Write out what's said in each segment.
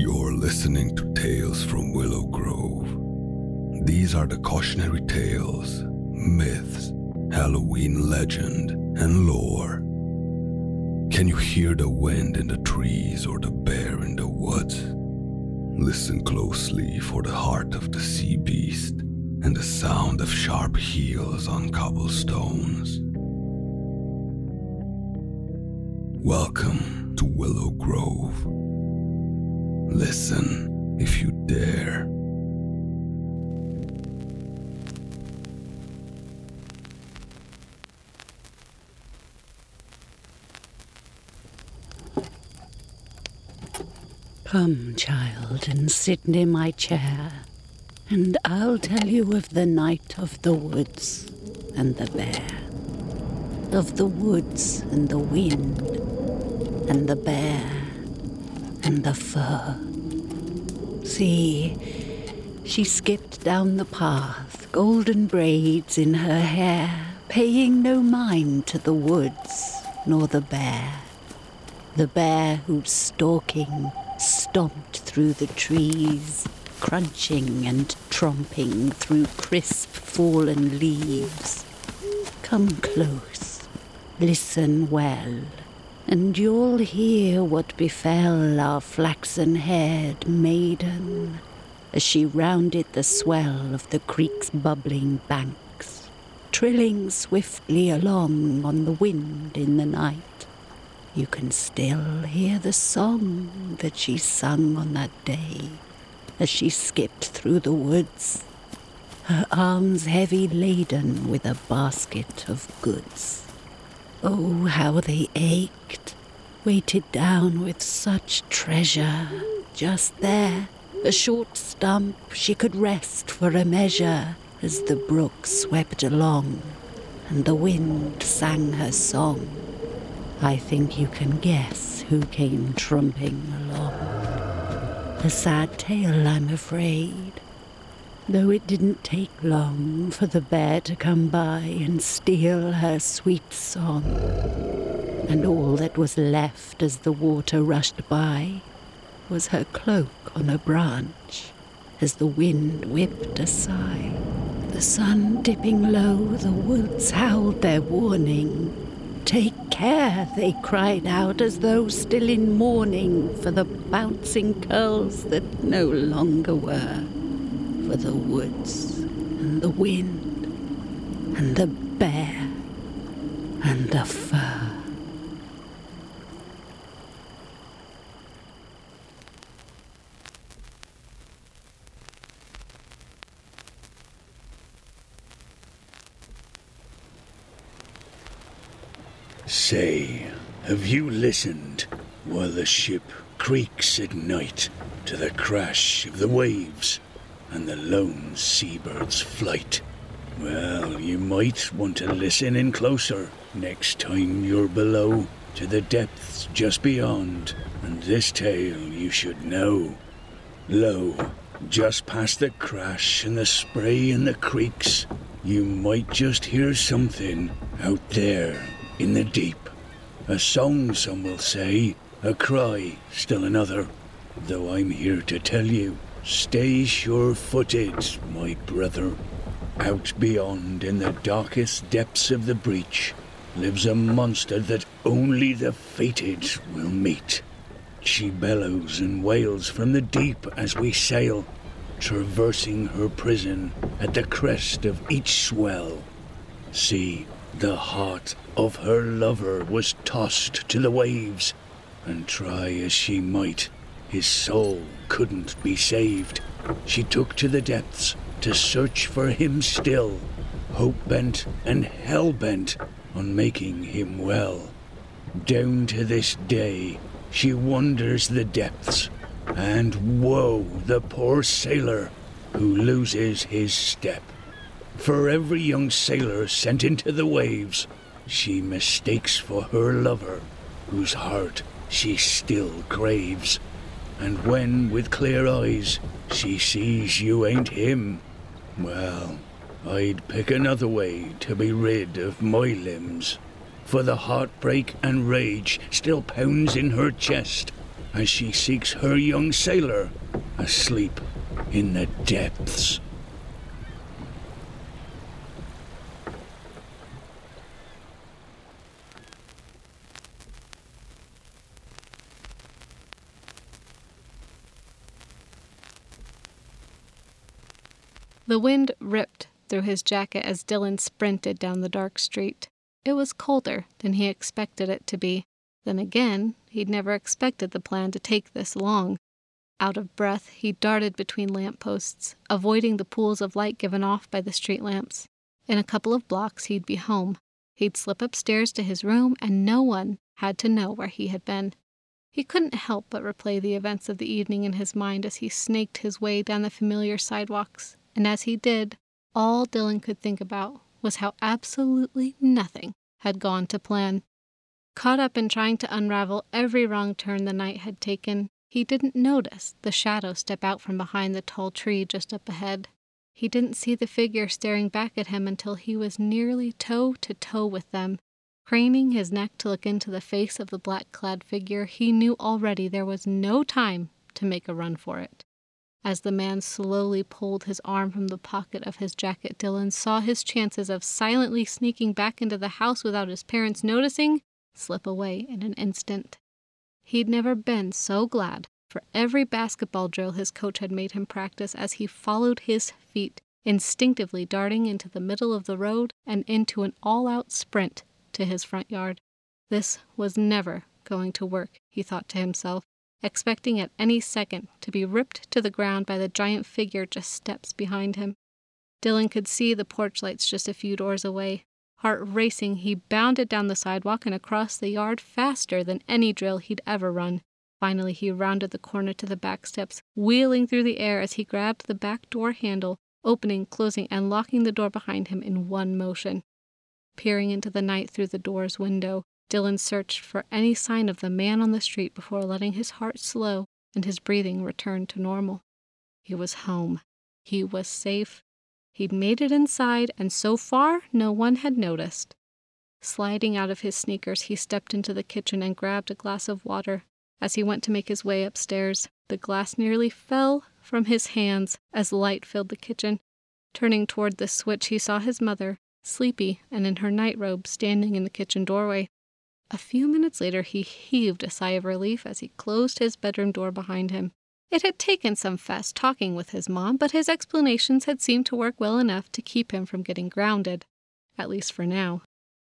You're listening to Tales from Willow Grove. These are the cautionary tales, myths, Halloween legend, and lore. Can you hear the wind in the trees or the bear in the woods? Listen closely for the heart of the sea beast and the sound of sharp heels on cobblestones. Welcome to Willow Grove. Listen if you dare. Come, child, and sit near my chair, and I'll tell you of the night of the woods and the bear, of the woods and the wind, and the bear and the fur. See, she skipped down the path, golden braids in her hair, paying no mind to the woods nor the bear. The bear who's stalking stomped through the trees, crunching and tromping through crisp fallen leaves. Come close, listen well, and you'll hear what befell our flaxen haired maiden as she rounded the swell of the creek's bubbling banks, trilling swiftly along on the wind in the night. You can still hear the song that she sung on that day as she skipped through the woods, her arms heavy laden with a basket of goods. Oh, how they ached, weighted down with such treasure. Just there, a short stump she could rest for a measure as the brook swept along and the wind sang her song. I think you can guess who came trumping along. A sad tale, I'm afraid, though it didn't take long for the bear to come by and steal her sweet song. And all that was left as the water rushed by was her cloak on a branch as the wind whipped a sigh. The sun dipping low, the woods howled their warning. Take care, they cried out as though still in mourning for the bouncing curls that no longer were, for the woods and the wind and the bear and the fur. Say, have you listened while the ship creaks at night to the crash of the waves and the lone seabird's flight? Well, you might want to listen in closer next time you're below to the depths just beyond, and this tale you should know. Lo, just past the crash and the spray and the creaks, you might just hear something out there in the deep. A song, some will say, a cry, still another. Though I'm here to tell you, stay sure footed, my brother. Out beyond, in the darkest depths of the breach, lives a monster that only the fated will meet. She bellows and wails from the deep as we sail, traversing her prison at the crest of each swell. See, the heart of her lover was tossed to the waves, and try as she might, his soul couldn't be saved. She took to the depths to search for him still, hope bent and hell bent on making him well. Down to this day, she wanders the depths, and woe the poor sailor who loses his step. For every young sailor sent into the waves, she mistakes for her lover, whose heart she still craves. And when with clear eyes she sees you ain't him, well, I'd pick another way to be rid of my limbs. For the heartbreak and rage still pounds in her chest as she seeks her young sailor asleep in the depths. The wind ripped through his jacket as Dylan sprinted down the dark street. It was colder than he expected it to be. Then again, he'd never expected the plan to take this long. Out of breath, he darted between lamp posts, avoiding the pools of light given off by the street lamps. In a couple of blocks, he'd be home. He'd slip upstairs to his room, and no one had to know where he had been. He couldn't help but replay the events of the evening in his mind as he snaked his way down the familiar sidewalks, and as he did, all Dylan could think about was how absolutely nothing had gone to plan. Caught up in trying to unravel every wrong turn the night had taken, he didn't notice the shadow step out from behind the tall tree just up ahead. He didn't see the figure staring back at him until he was nearly toe to toe with them. Craning his neck to look into the face of the black clad figure, he knew already there was no time to make a run for it. As the man slowly pulled his arm from the pocket of his jacket, Dylan saw his chances of silently sneaking back into the house without his parents noticing slip away in an instant. He'd never been so glad for every basketball drill his coach had made him practice as he followed his feet, instinctively darting into the middle of the road and into an all out sprint to his front yard. This was never going to work, he thought to himself expecting at any second to be ripped to the ground by the giant figure just steps behind him. Dylan could see the porch lights just a few doors away. Heart racing, he bounded down the sidewalk and across the yard faster than any drill he'd ever run. Finally, he rounded the corner to the back steps, wheeling through the air as he grabbed the back door handle, opening, closing, and locking the door behind him in one motion. Peering into the night through the door's window, Dylan searched for any sign of the man on the street before letting his heart slow and his breathing return to normal. He was home. He was safe. He'd made it inside, and so far no one had noticed. Sliding out of his sneakers, he stepped into the kitchen and grabbed a glass of water. As he went to make his way upstairs, the glass nearly fell from his hands as light filled the kitchen. Turning toward the switch, he saw his mother, sleepy and in her nightrobe, standing in the kitchen doorway. A few minutes later, he heaved a sigh of relief as he closed his bedroom door behind him. It had taken some fast talking with his mom, but his explanations had seemed to work well enough to keep him from getting grounded, at least for now.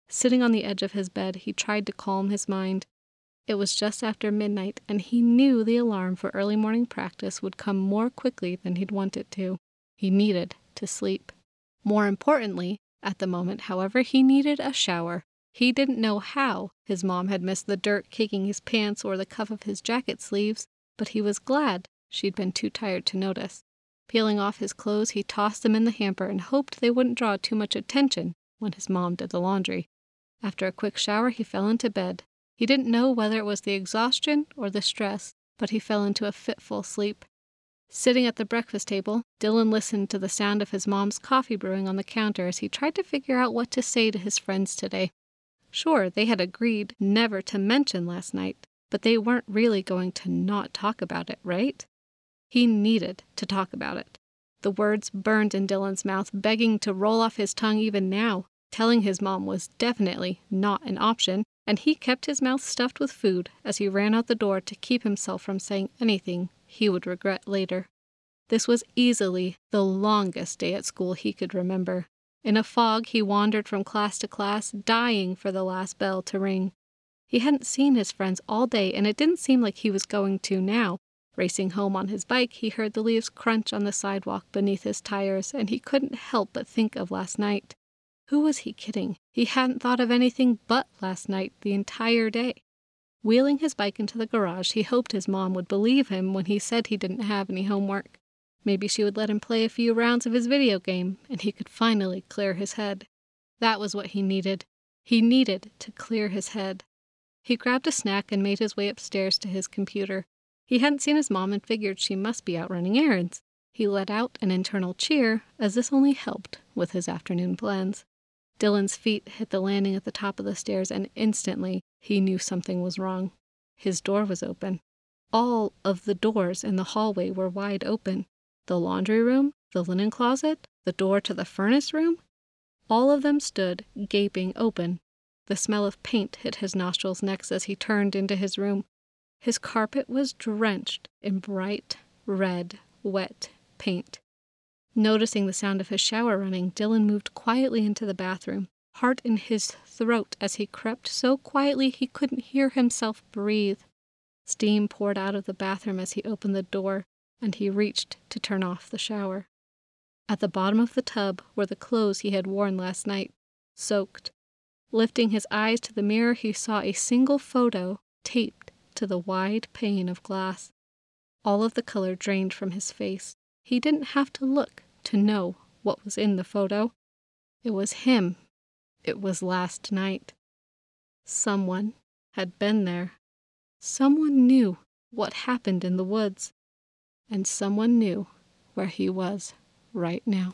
Sitting on the edge of his bed, he tried to calm his mind. It was just after midnight, and he knew the alarm for early morning practice would come more quickly than he'd want it to. He needed to sleep. More importantly, at the moment, however, he needed a shower. He didn't know how his mom had missed the dirt caking his pants or the cuff of his jacket sleeves, but he was glad she'd been too tired to notice. Peeling off his clothes, he tossed them in the hamper and hoped they wouldn't draw too much attention when his mom did the laundry. After a quick shower, he fell into bed. He didn't know whether it was the exhaustion or the stress, but he fell into a fitful sleep. Sitting at the breakfast table, Dylan listened to the sound of his mom's coffee brewing on the counter as he tried to figure out what to say to his friends today. Sure, they had agreed never to mention last night, but they weren't really going to not talk about it, right? He needed to talk about it. The words burned in Dylan's mouth, begging to roll off his tongue even now. Telling his mom was definitely not an option, and he kept his mouth stuffed with food as he ran out the door to keep himself from saying anything he would regret later. This was easily the longest day at school he could remember. In a fog, he wandered from class to class, dying for the last bell to ring. He hadn't seen his friends all day, and it didn't seem like he was going to now. Racing home on his bike, he heard the leaves crunch on the sidewalk beneath his tires, and he couldn't help but think of last night. Who was he kidding? He hadn't thought of anything but last night the entire day. Wheeling his bike into the garage, he hoped his mom would believe him when he said he didn't have any homework. Maybe she would let him play a few rounds of his video game, and he could finally clear his head. That was what he needed. He needed to clear his head. He grabbed a snack and made his way upstairs to his computer. He hadn't seen his mom and figured she must be out running errands. He let out an internal cheer, as this only helped with his afternoon plans. Dylan's feet hit the landing at the top of the stairs, and instantly he knew something was wrong. His door was open. All of the doors in the hallway were wide open the laundry room, the linen closet, the door to the furnace room. All of them stood gaping open. The smell of paint hit his nostrils next as he turned into his room. His carpet was drenched in bright, red, wet paint. Noticing the sound of his shower running, Dylan moved quietly into the bathroom, heart in his throat as he crept so quietly he couldn't hear himself breathe. Steam poured out of the bathroom as he opened the door, and he reached to turn off the shower. At the bottom of the tub were the clothes he had worn last night, soaked. Lifting his eyes to the mirror, he saw a single photo taped to the wide pane of glass. All of the color drained from his face. He didn't have to look to know what was in the photo. It was him. It was last night. Someone had been there. Someone knew what happened in the woods, and someone knew where he was right now.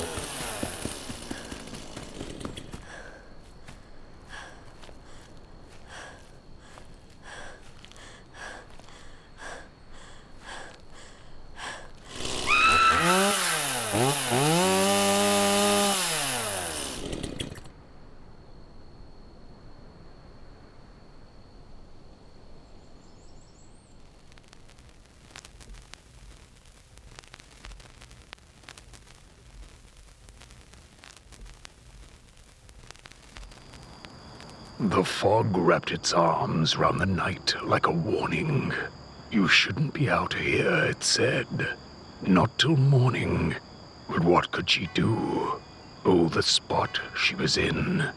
The fog wrapped its arms round the night like a warning. You shouldn't be out here, it said. Not till morning. But what could she do? Oh, the spot she was in.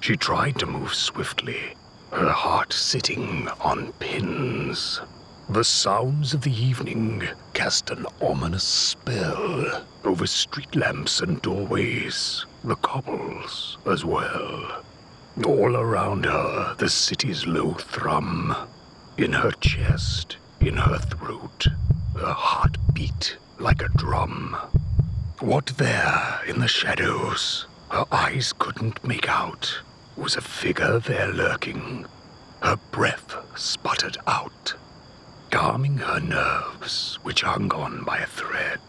She tried to move swiftly, her heart sitting on pins. The sounds of the evening cast an ominous spell over street lamps and doorways, the cobbles as well. All around her, the city's low thrum. In her chest, in her throat, her heart beat like a drum. What there in the shadows, her eyes couldn't make out, was a figure there lurking. Her breath sputtered out, calming her nerves, which hung on by a thread.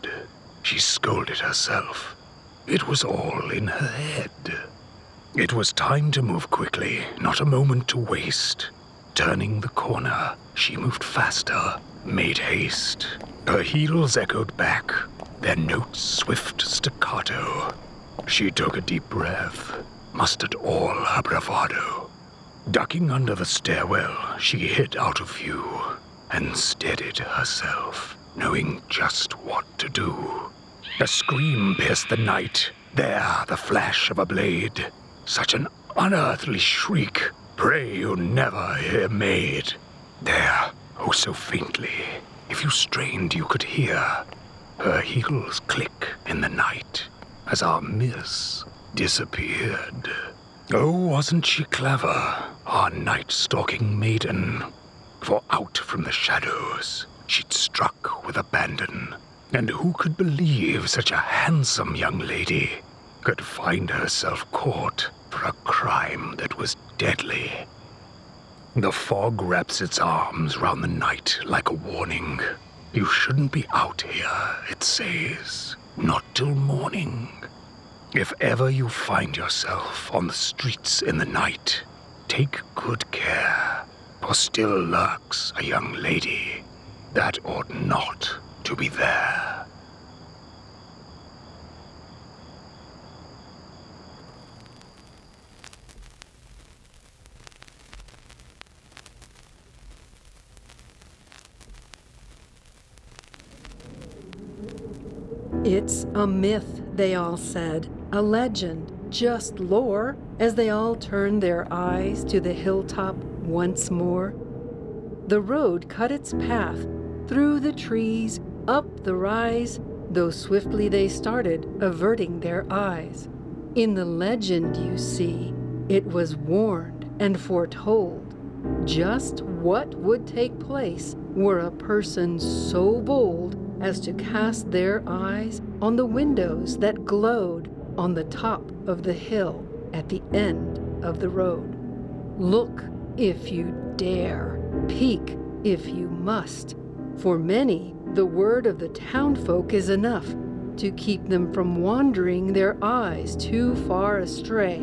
She scolded herself. It was all in her head. It was time to move quickly, not a moment to waste. Turning the corner, she moved faster, made haste. Her heels echoed back, their notes swift staccato. She took a deep breath, mustered all her bravado. Ducking under the stairwell, she hid out of view and steadied herself, knowing just what to do. A scream pierced the night. There, the flash of a blade. Such an unearthly shriek, pray you never hear made. There, oh so faintly, if you strained you could hear her heels click in the night as our miss disappeared. Oh, wasn't she clever, our night stalking maiden? For out from the shadows she'd struck with abandon. And who could believe such a handsome young lady could find herself caught for a crime that was deadly. The fog wraps its arms round the night like a warning. You shouldn't be out here, it says, not till morning. If ever you find yourself on the streets in the night, take good care, for still lurks a young lady that ought not to be there. It's a myth, they all said, a legend, just lore, as they all turned their eyes to the hilltop once more. The road cut its path through the trees, up the rise, though swiftly they started, averting their eyes. In the legend, you see, it was warned and foretold just what would take place were a person so bold as to cast their eyes on the windows that glowed on the top of the hill at the end of the road. Look if you dare, peek if you must. For many, the word of the townfolk is enough to keep them from wandering their eyes too far astray.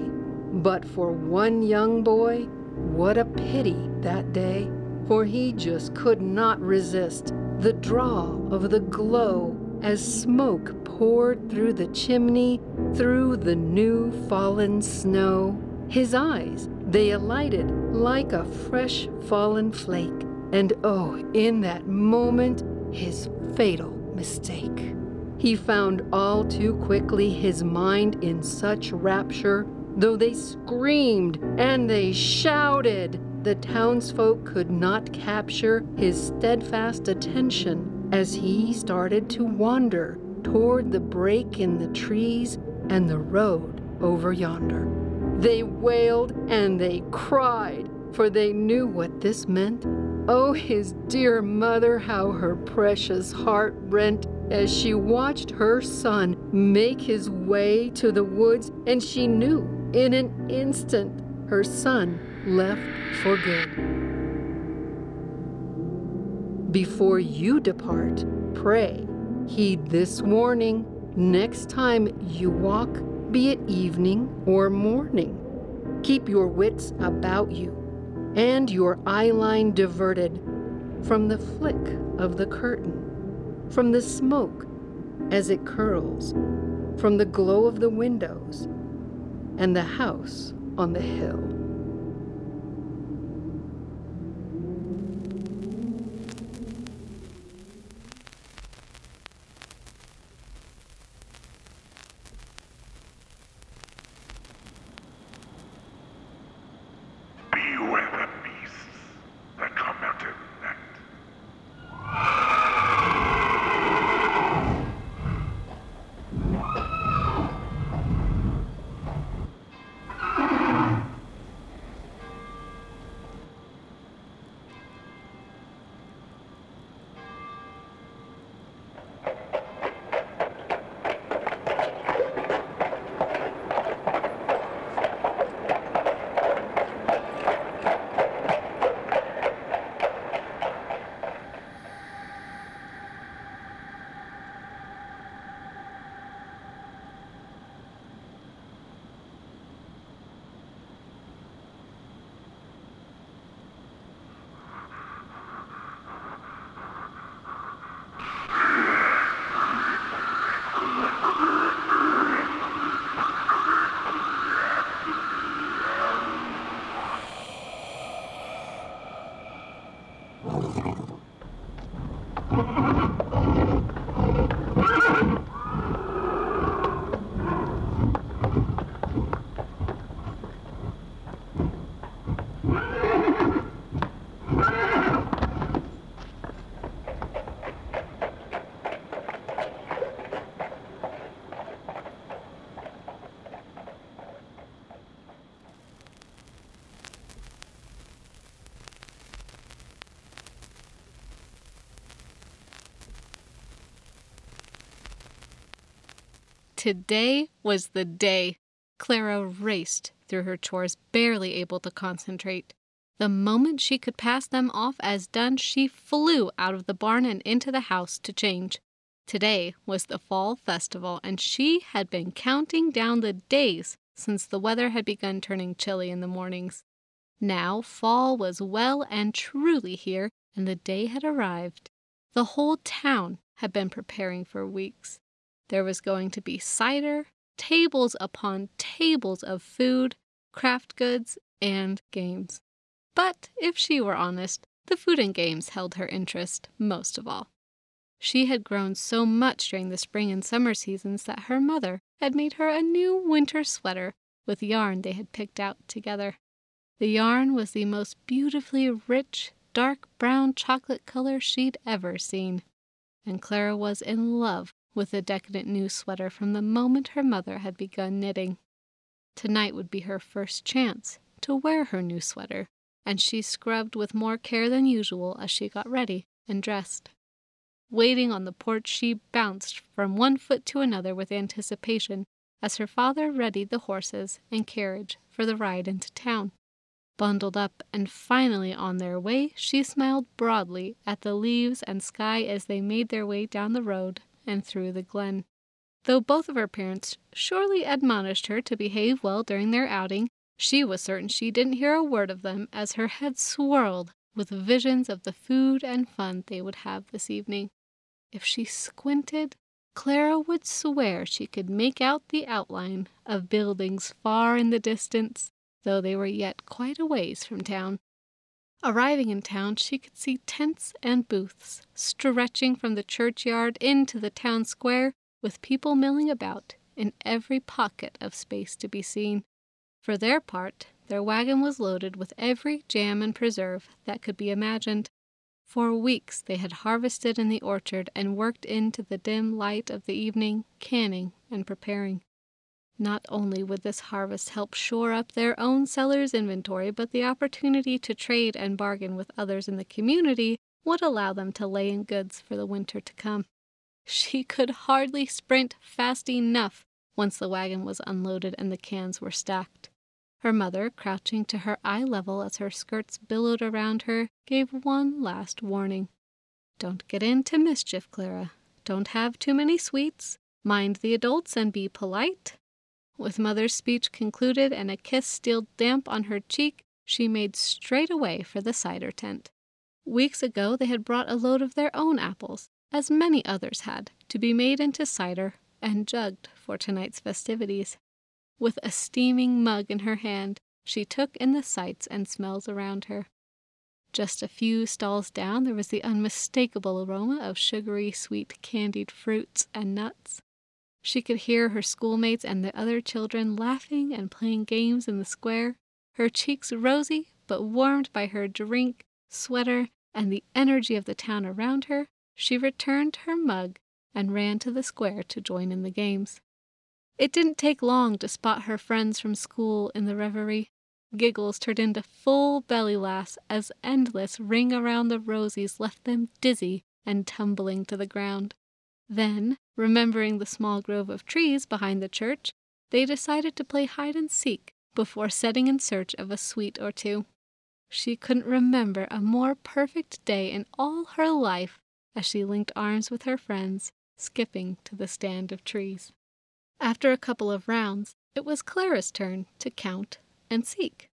But for one young boy, what a pity that day, for he just could not resist the draw of the glow as smoke poured through the chimney, through the new fallen snow. His eyes, they alighted like a fresh fallen flake, and oh, in that moment, his fatal mistake. He found all too quickly his mind in such rapture, though they screamed and they shouted, the townsfolk could not capture his steadfast attention as he started to wander toward the break in the trees and the road over yonder. They wailed and they cried, for they knew what this meant. Oh, his dear mother, how her precious heart rent as she watched her son make his way to the woods, and she knew in an instant her son left for good. Before you depart, pray Heed this warning next time you walk, be it evening or morning. Keep your wits about you and your eyeline diverted from the flick of the curtain, from the smoke as it curls, from the glow of the windows and the house on the hill. Today was the day. Clara raced through her chores, barely able to concentrate. The moment she could pass them off as done, she flew out of the barn and into the house to change. Today was the fall festival, and she had been counting down the days since the weather had begun turning chilly in the mornings. Now fall was well and truly here, and the day had arrived. The whole town had been preparing for weeks. There was going to be cider, tables upon tables of food, craft goods, and games. But if she were honest, the food and games held her interest most of all. She had grown so much during the spring and summer seasons that her mother had made her a new winter sweater with yarn they had picked out together. The yarn was the most beautifully rich, dark brown chocolate color she'd ever seen, and Clara was in love with the decadent new sweater from the moment her mother had begun knitting. Tonight would be her first chance to wear her new sweater, and she scrubbed with more care than usual as she got ready and dressed. Waiting on the porch, she bounced from one foot to another with anticipation as her father readied the horses and carriage for the ride into town. Bundled up and finally on their way, she smiled broadly at the leaves and sky as they made their way down the road and through the glen. Though both of her parents surely admonished her to behave well during their outing, she was certain she didn't hear a word of them as her head swirled with visions of the food and fun they would have this evening. If she squinted, Clara would swear she could make out the outline of buildings far in the distance, though they were yet quite a ways from town. Arriving in town, she could see tents and booths stretching from the churchyard into the town square, with people milling about in every pocket of space to be seen. For their part, their wagon was loaded with every jam and preserve that could be imagined. For weeks they had harvested in the orchard and worked into the dim light of the evening, canning and preparing. Not only would this harvest help shore up their own cellar's inventory, but the opportunity to trade and bargain with others in the community would allow them to lay in goods for the winter to come. She could hardly sprint fast enough once the wagon was unloaded and the cans were stacked. Her mother, crouching to her eye level as her skirts billowed around her, gave one last warning. Don't get into mischief, Clara. Don't have too many sweets. Mind the adults and be polite. With mother's speech concluded and a kiss still damp on her cheek, she made straight away for the cider tent. Weeks ago they had brought a load of their own apples, as many others had, to be made into cider and jugged for tonight's festivities. With a steaming mug in her hand, she took in the sights and smells around her. Just a few stalls down, there was the unmistakable aroma of sugary, sweet, candied fruits and nuts. She could hear her schoolmates and the other children laughing and playing games in the square, her cheeks rosy but warmed by her drink, sweater, and the energy of the town around her. She returned her mug and ran to the square to join in the games. It didn't take long to spot her friends from school in the reverie. Giggles turned into full belly laughs as endless ring around the rosies left them dizzy and tumbling to the ground. Then, remembering the small grove of trees behind the church, they decided to play hide and seek before setting in search of a sweet or two. She couldn't remember a more perfect day in all her life as she linked arms with her friends, skipping to the stand of trees. After a couple of rounds, it was Clara's turn to count and seek.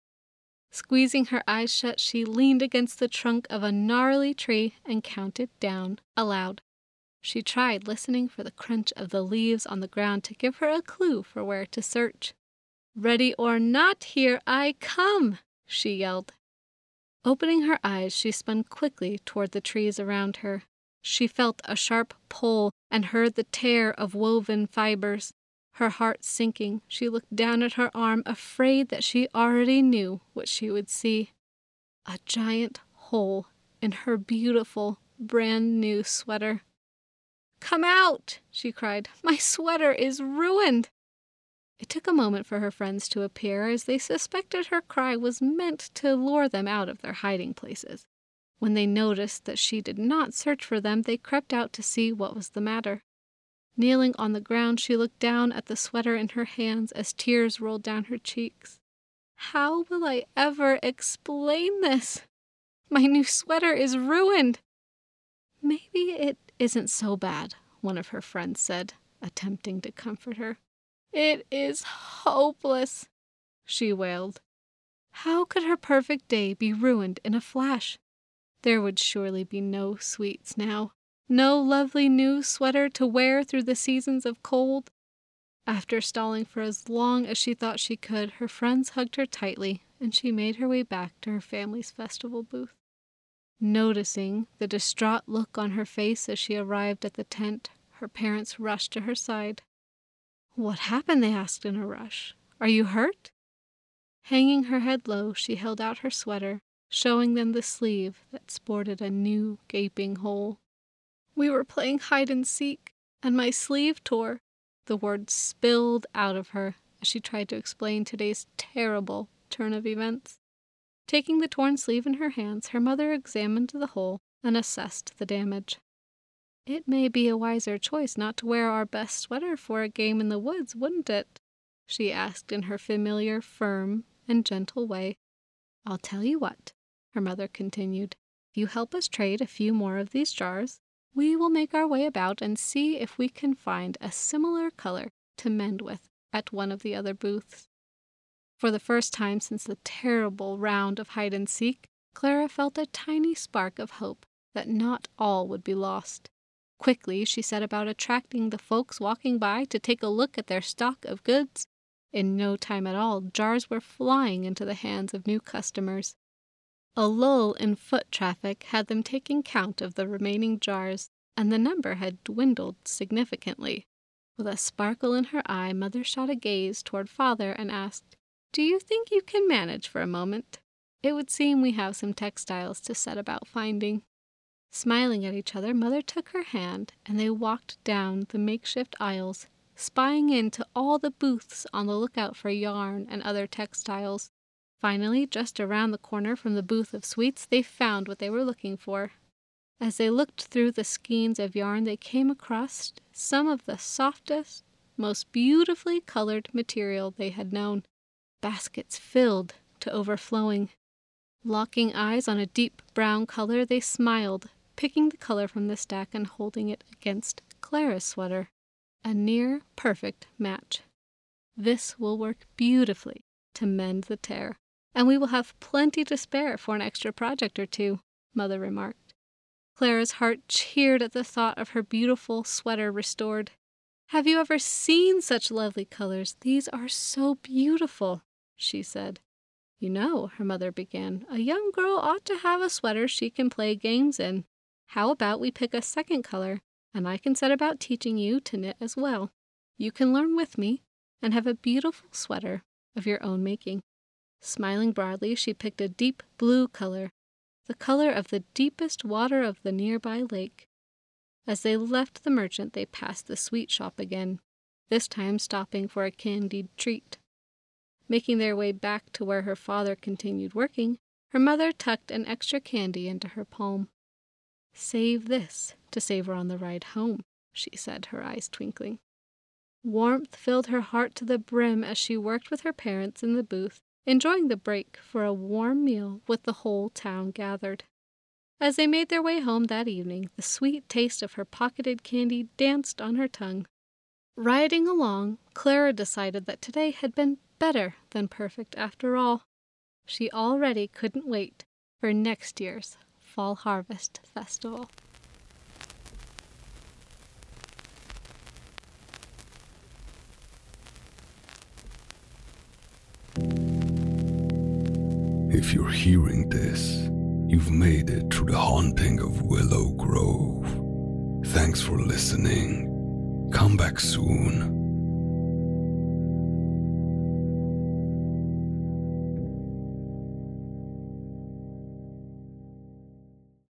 Squeezing her eyes shut, she leaned against the trunk of a gnarly tree and counted down aloud. She tried listening for the crunch of the leaves on the ground to give her a clue for where to search. Ready or not, here I come, she yelled. Opening her eyes, she spun quickly toward the trees around her. She felt a sharp pull and heard the tear of woven fibers. Her heart sinking, she looked down at her arm, afraid that she already knew what she would see. A giant hole in her beautiful, brand new sweater. Come out, she cried. My sweater is ruined. It took a moment for her friends to appear, as they suspected her cry was meant to lure them out of their hiding places. When they noticed that she did not search for them, they crept out to see what was the matter. Kneeling on the ground, she looked down at the sweater in her hands as tears rolled down her cheeks. How will I ever explain this? My new sweater is ruined. Maybe it isn't so bad, one of her friends said, attempting to comfort her. It is hopeless, she wailed. How could her perfect day be ruined in a flash? There would surely be no sweets now, no lovely new sweater to wear through the seasons of cold. After stalling for as long as she thought she could, her friends hugged her tightly, and she made her way back to her family's festival booth. Noticing the distraught look on her face as she arrived at the tent, her parents rushed to her side. What happened? they asked in a rush. Are you hurt? Hanging her head low, she held out her sweater, showing them the sleeve that sported a new gaping hole. We were playing hide and seek, and my sleeve tore. The words spilled out of her as she tried to explain today's terrible turn of events. Taking the torn sleeve in her hands, her mother examined the hole and assessed the damage. It may be a wiser choice not to wear our best sweater for a game in the woods, wouldn't it? she asked in her familiar, firm, and gentle way. I'll tell you what, her mother continued. If you help us trade a few more of these jars, we will make our way about and see if we can find a similar color to mend with at one of the other booths. For the first time since the terrible round of hide and seek, Clara felt a tiny spark of hope that not all would be lost. Quickly, she set about attracting the folks walking by to take a look at their stock of goods. In no time at all, jars were flying into the hands of new customers. A lull in foot traffic had them taking count of the remaining jars, and the number had dwindled significantly. With a sparkle in her eye, Mother shot a gaze toward Father and asked, do you think you can manage for a moment? It would seem we have some textiles to set about finding. Smiling at each other, Mother took her hand and they walked down the makeshift aisles, spying into all the booths on the lookout for yarn and other textiles. Finally, just around the corner from the booth of sweets, they found what they were looking for. As they looked through the skeins of yarn, they came across some of the softest, most beautifully colored material they had known baskets filled to overflowing. Locking eyes on a deep brown color, they smiled, picking the color from the stack and holding it against Clara's sweater. A near perfect match. This will work beautifully to mend the tear, and we will have plenty to spare for an extra project or two, Mother remarked. Clara's heart cheered at the thought of her beautiful sweater restored. Have you ever seen such lovely colors? These are so beautiful she said. You know, her mother began, a young girl ought to have a sweater she can play games in. How about we pick a second color, and I can set about teaching you to knit as well. You can learn with me and have a beautiful sweater of your own making. Smiling broadly, she picked a deep blue color, the color of the deepest water of the nearby lake. As they left the merchant, they passed the sweet shop again, this time stopping for a candied treat. Making their way back to where her father continued working, her mother tucked an extra candy into her palm. Save this to savor on the ride home, she said, her eyes twinkling. Warmth filled her heart to the brim as she worked with her parents in the booth, enjoying the break for a warm meal with the whole town gathered. As they made their way home that evening, the sweet taste of her pocketed candy danced on her tongue. Riding along, Clara decided that today had been better than perfect after all. She already couldn't wait for next year's Fall Harvest Festival. If you're hearing this, you've made it through the haunting of Willow Grove. Thanks for listening. Come back soon